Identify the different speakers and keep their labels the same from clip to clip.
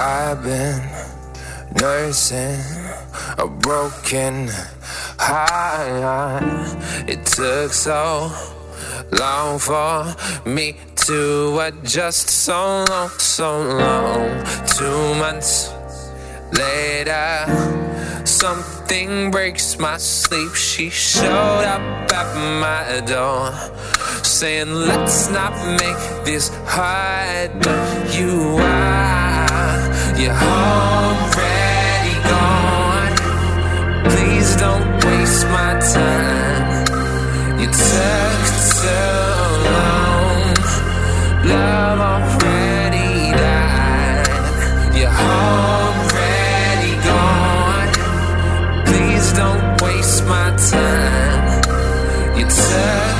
Speaker 1: I've been nursing a broken heart. It took so long for me to adjust. So long, so long. Two months later, something breaks my sleep. She showed up at my door, saying, Let's not make this hard. But you are, you're already gone. Please don't waste my time. Took too long. Love already died. You're already gone. Please don't waste my time. You took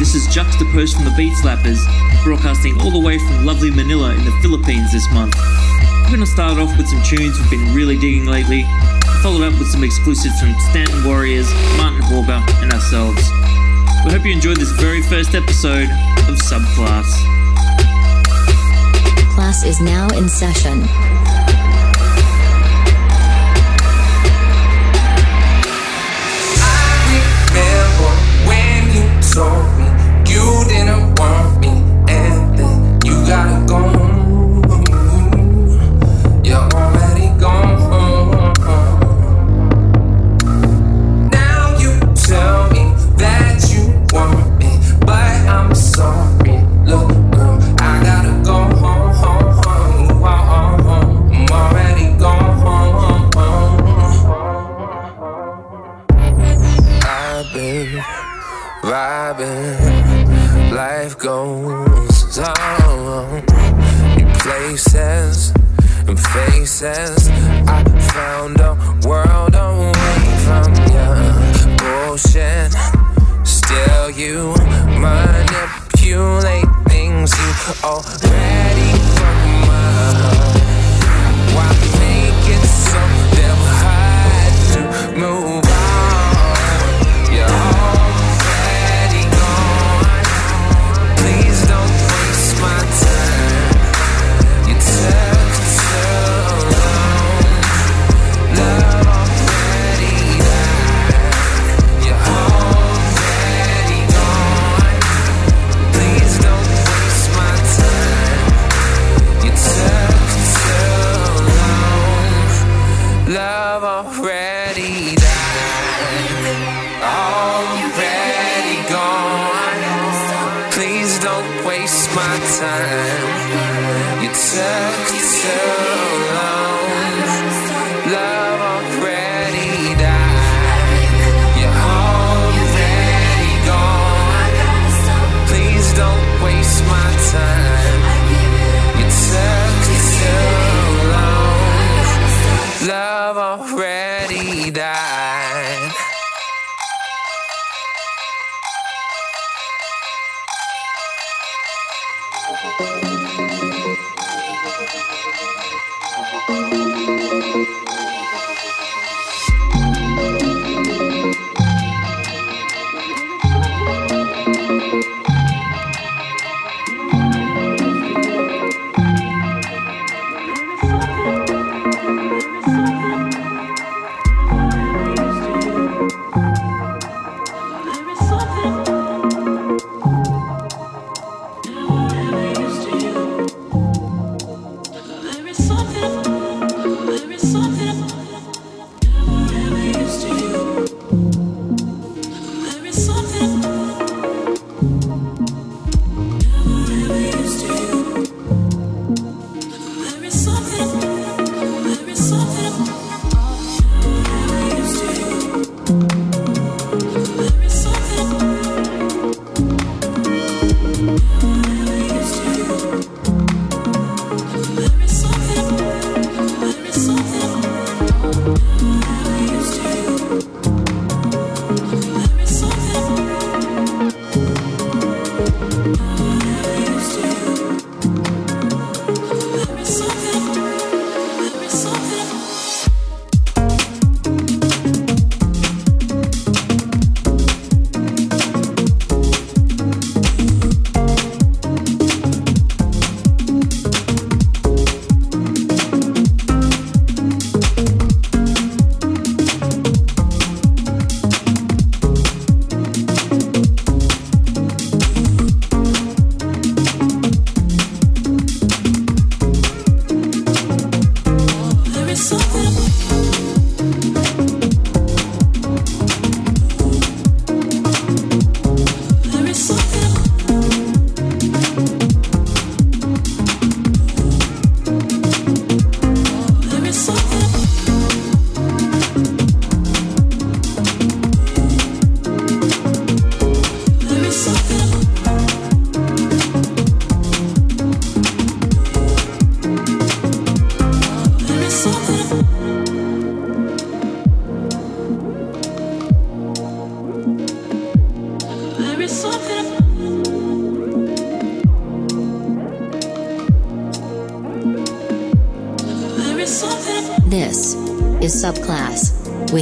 Speaker 2: this is Juxtaposed from the Beat Slappers, broadcasting all the way from lovely Manila in the Philippines this month. We're going to start off with some tunes we've been really digging lately, followed up with some exclusives from Stanton Warriors, Martin Horber, and ourselves. We hope you enjoyed this very first episode of Subclass.
Speaker 3: Class is now in session.
Speaker 1: remember when you didn't want me, and then you gotta go.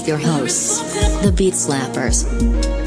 Speaker 3: Your hosts, the Beat Slappers.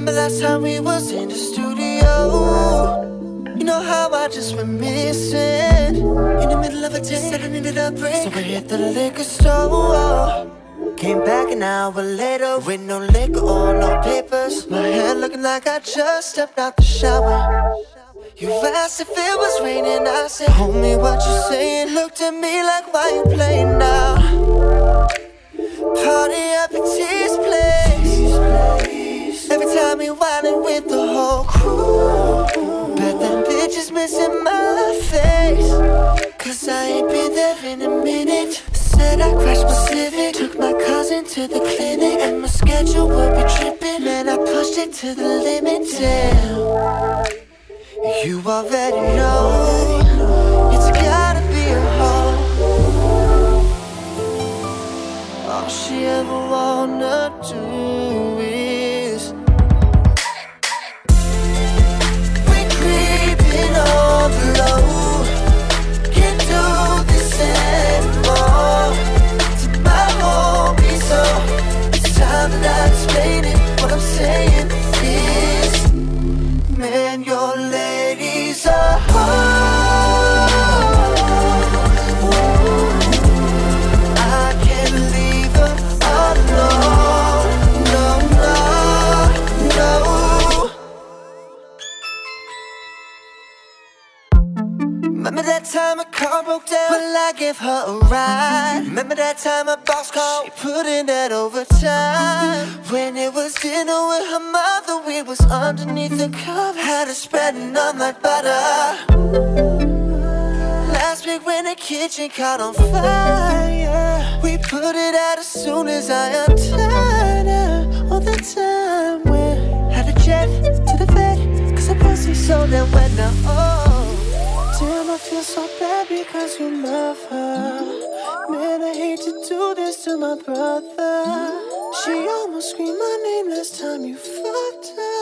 Speaker 4: Remember last time we was in the studio? You know how I just went
Speaker 5: missing In the middle of a day, said I needed a break So I hit the liquor store Came back an hour later with no liquor or no papers My hair looking like I just stepped out the shower You asked if it was raining, I said Hold me, what you saying? Looked at me like, why you playing now? Party up at T's place Every time we wildin' with the whole crew. Bet them bitches missing my face. Cause I ain't been there in a minute. Said I crashed my Civic. Took my cousin to the clinic. And my schedule would be tripping. Man, I pushed it to the limit. Damn. You already know. It's gotta be a hoe. All she ever wanna do broke down? Will I give her a ride? Remember that time a boss called? She put in that overtime. When it was dinner with her mother, we was underneath the cover. Had her spreading on like butter. Last week when the kitchen caught on fire, we put it out as soon as I untied her. All the time we had a jet to the vet, cause her pussy so damn wet now. Oh, damn, I feel so bad because you love her. Man, I hate to do this to my brother. She almost screamed my name last time you fucked her.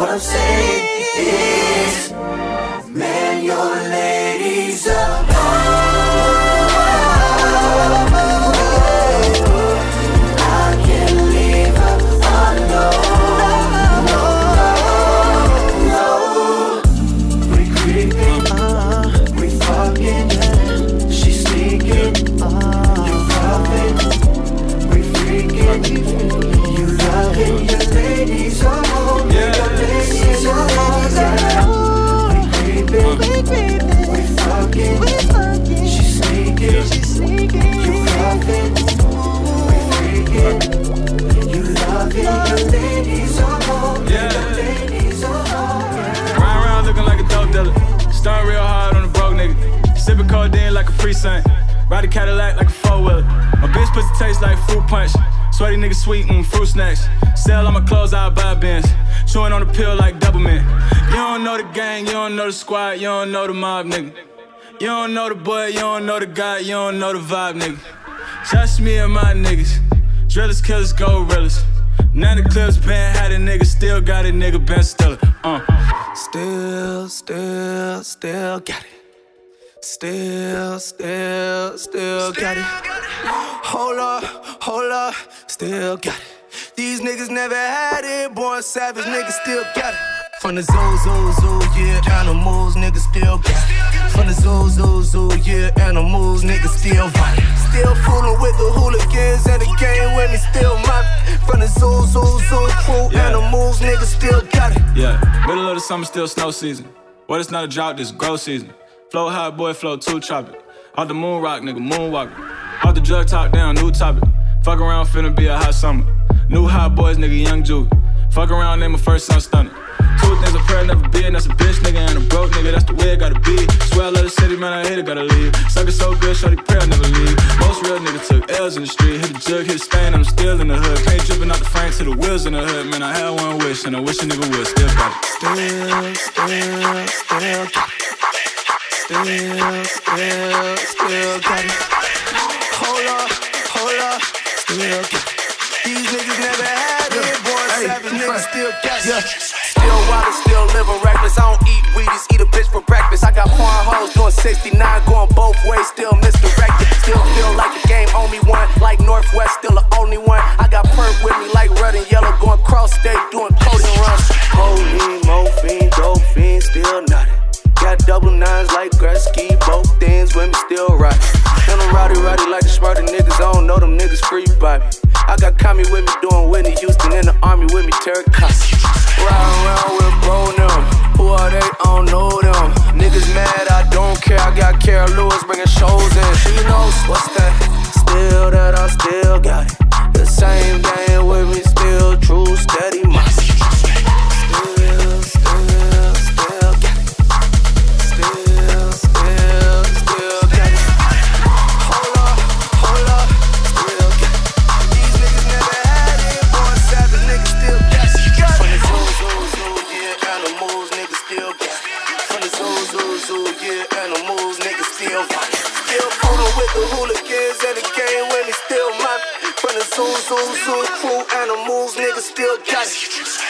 Speaker 5: What I'm saying is,
Speaker 6: pill like. You don't know the gang, you don't know the squad, you don't know the mob nigga. You don't know the boy, you don't know the guy, you don't know the vibe nigga. Just me and my niggas. Drillers, killers, gorillas. Now the clips been had a nigga, still got a nigga, Ben Stiller. Uh. Still, still, still got it. Still, still, still got it. Hold up, hold up, still got it. These niggas never had it, born savage, niggas still got it. From the zoo, zoo, zoo, yeah, animals, niggas still got it. From the
Speaker 7: zoo, zoo, zoo, yeah, animals, niggas still violent. Still fooling with the hooligans and the game with me, still mopping. From the zoo, zoo, zoo crew,
Speaker 6: Yeah.
Speaker 7: animals, niggas still got it.
Speaker 6: Yeah, middle of the summer, still snow season. What it's not a drought, this grow season. Flow high, boy, flow too tropic. Off the moon rock, nigga, moonwalker. Off the drug talk down, new topic. Fuck around, finna be a hot summer. New hot boys, nigga, young Juke. Fuck around, name my first son stunner. Two things a prayer, never be, and that's a bitch, nigga, and a broke nigga, that's the way it gotta be. Swear I love the city, man, I hate it, gotta leave. Suck it so good, shorty prayer, I never leave. Most real nigga took L's in the street, hit the jug, hit the stain, I'm still in the hood. Paint dripping out the frame to the wheels in the hood, man, I had one wish, and I wish a nigga would, still got it.
Speaker 7: Still, still, still. Still, still, still got it. Hold up, hold up, still got it. These niggas never had it, boy, savage niggas still got it.
Speaker 8: Still wild, still living reckless. I don't eat Wheaties, eat a bitch for breakfast. I got porn hoes doing 69, going both ways, still misdirected. Still feel like the game only one, like Northwest, still the only one. I got perk with me like red and yellow, going cross state, doing coding runs. Holy morphine, dope fiend, still nutty. Got double nines like Gretzky, both things with me still right. And I'm rowdy, rowdy like the smarter niggas. I don't know them niggas free by me. I got Kami with me doing Whitney Houston in the army with me, Terry Costa. Riding around with bro them. Who are they? I don't know them. Niggas mad, I don't care. I got Carol Lewis bringing shows in. She knows what's that. Still that I still got it. The same game with me, still true, steady, my Tattoos on so cool animals, niggas still got it.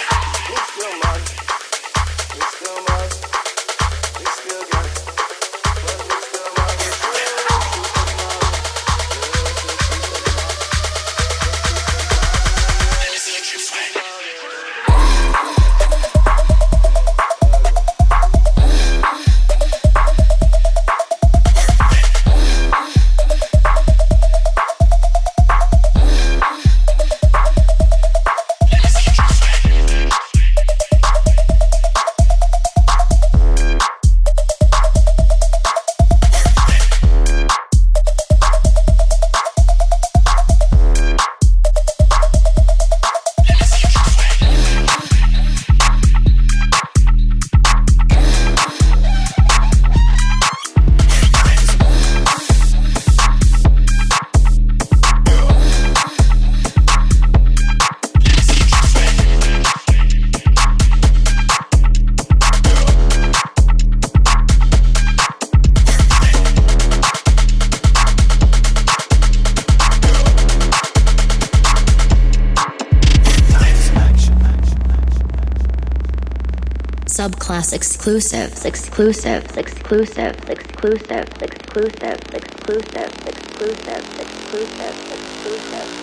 Speaker 3: Subclass exclusives, exclusives, exclusives, exclusives, exclusives, exclusives, exclusives, exclusives, exclusives,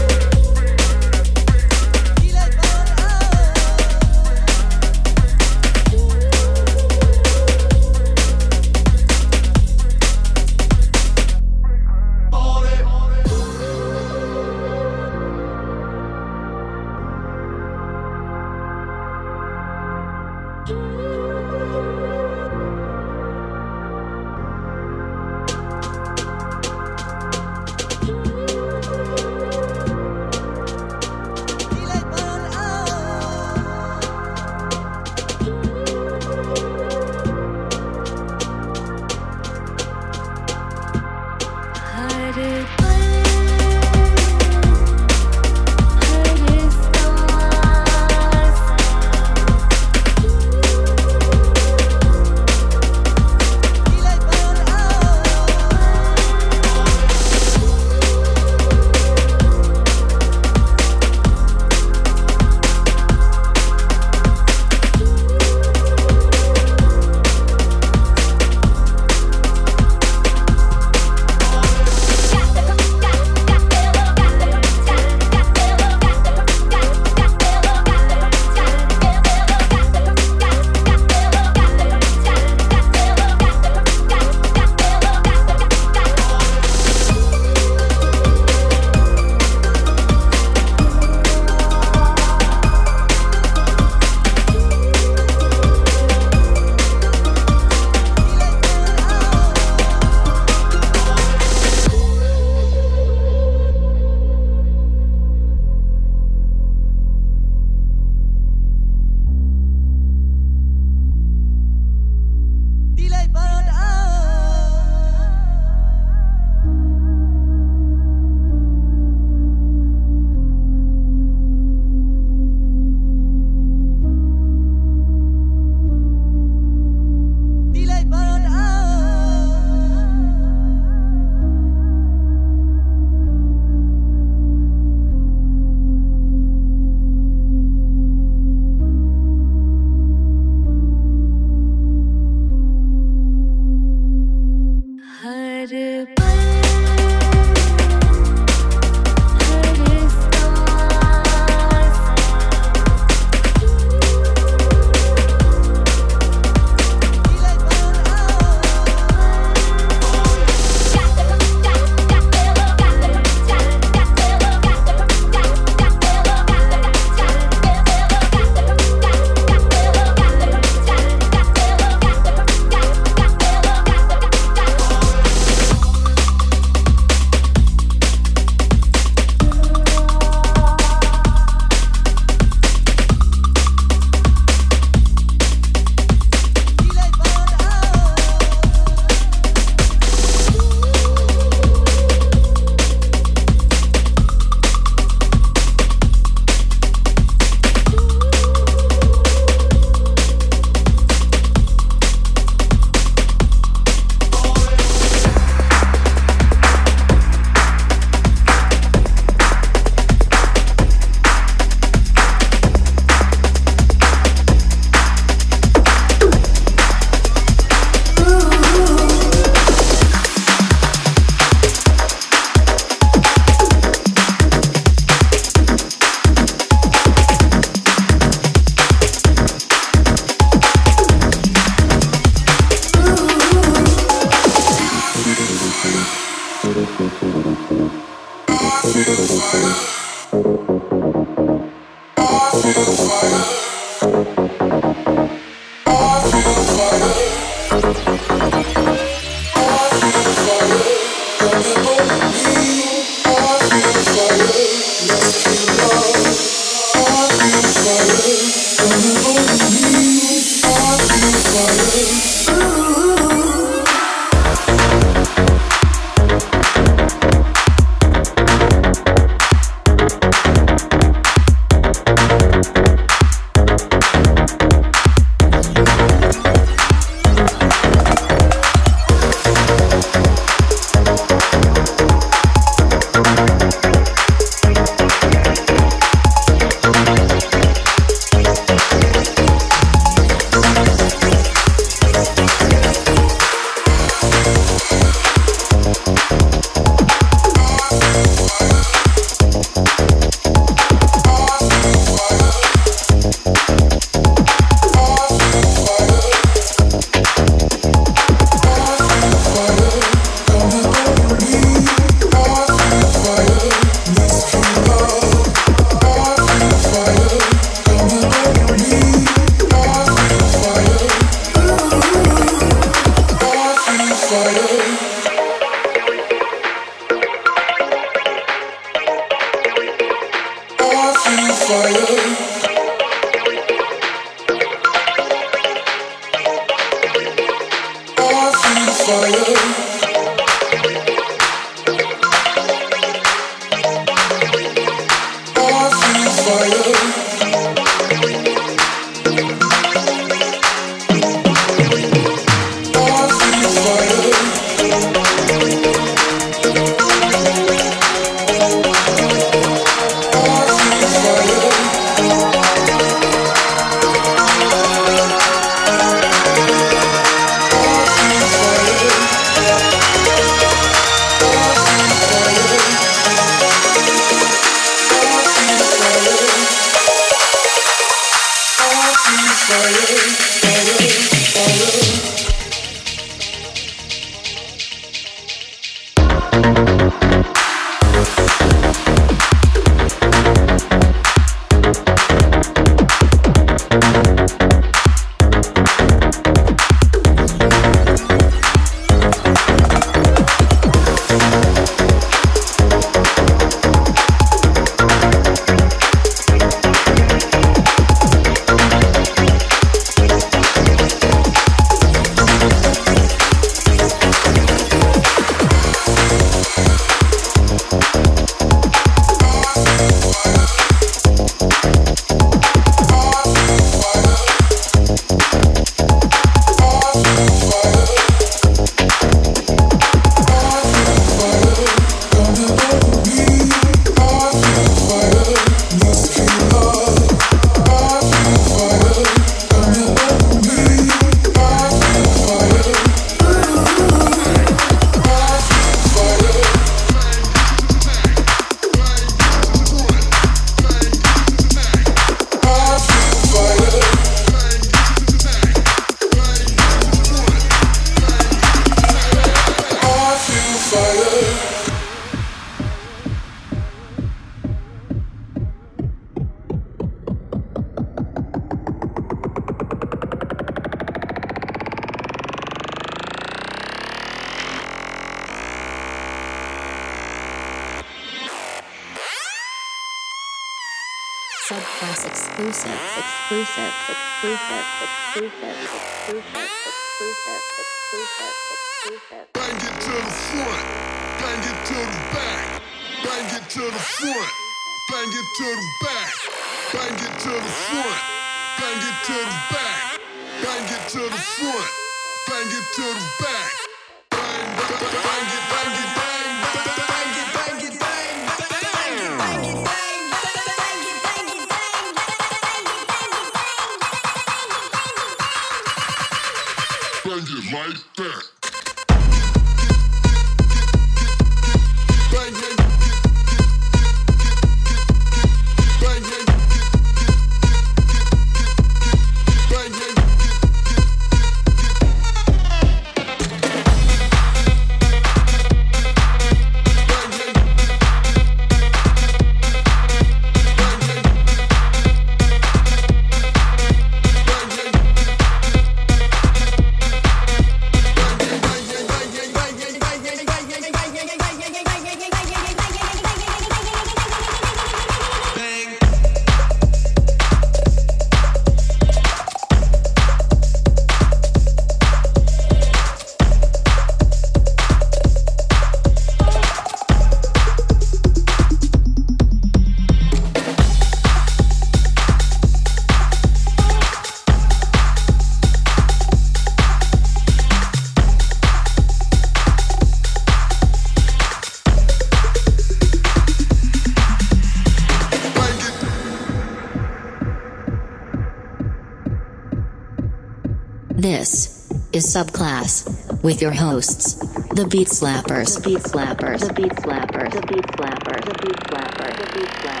Speaker 3: subclass with your hosts, the Beat Slappers.
Speaker 9: The
Speaker 3: Beat Slappers. The Beat Slappers. The Beat Slappers. The Beat Slappers. The Beat Slappers.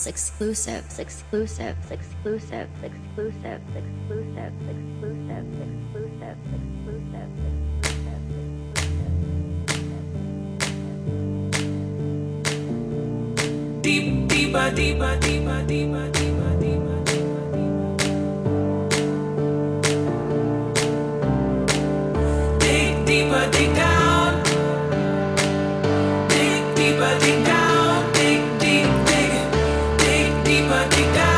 Speaker 3: Subclass exclusives, exclusives, exclusives, exclusives, exclusives, exclusives, exclusives, exclusives,
Speaker 4: Deep, deeper, deeper, deeper, deeper, deeper, deeper, Dig deeper, dig down. Dig deeper, dig
Speaker 2: matika.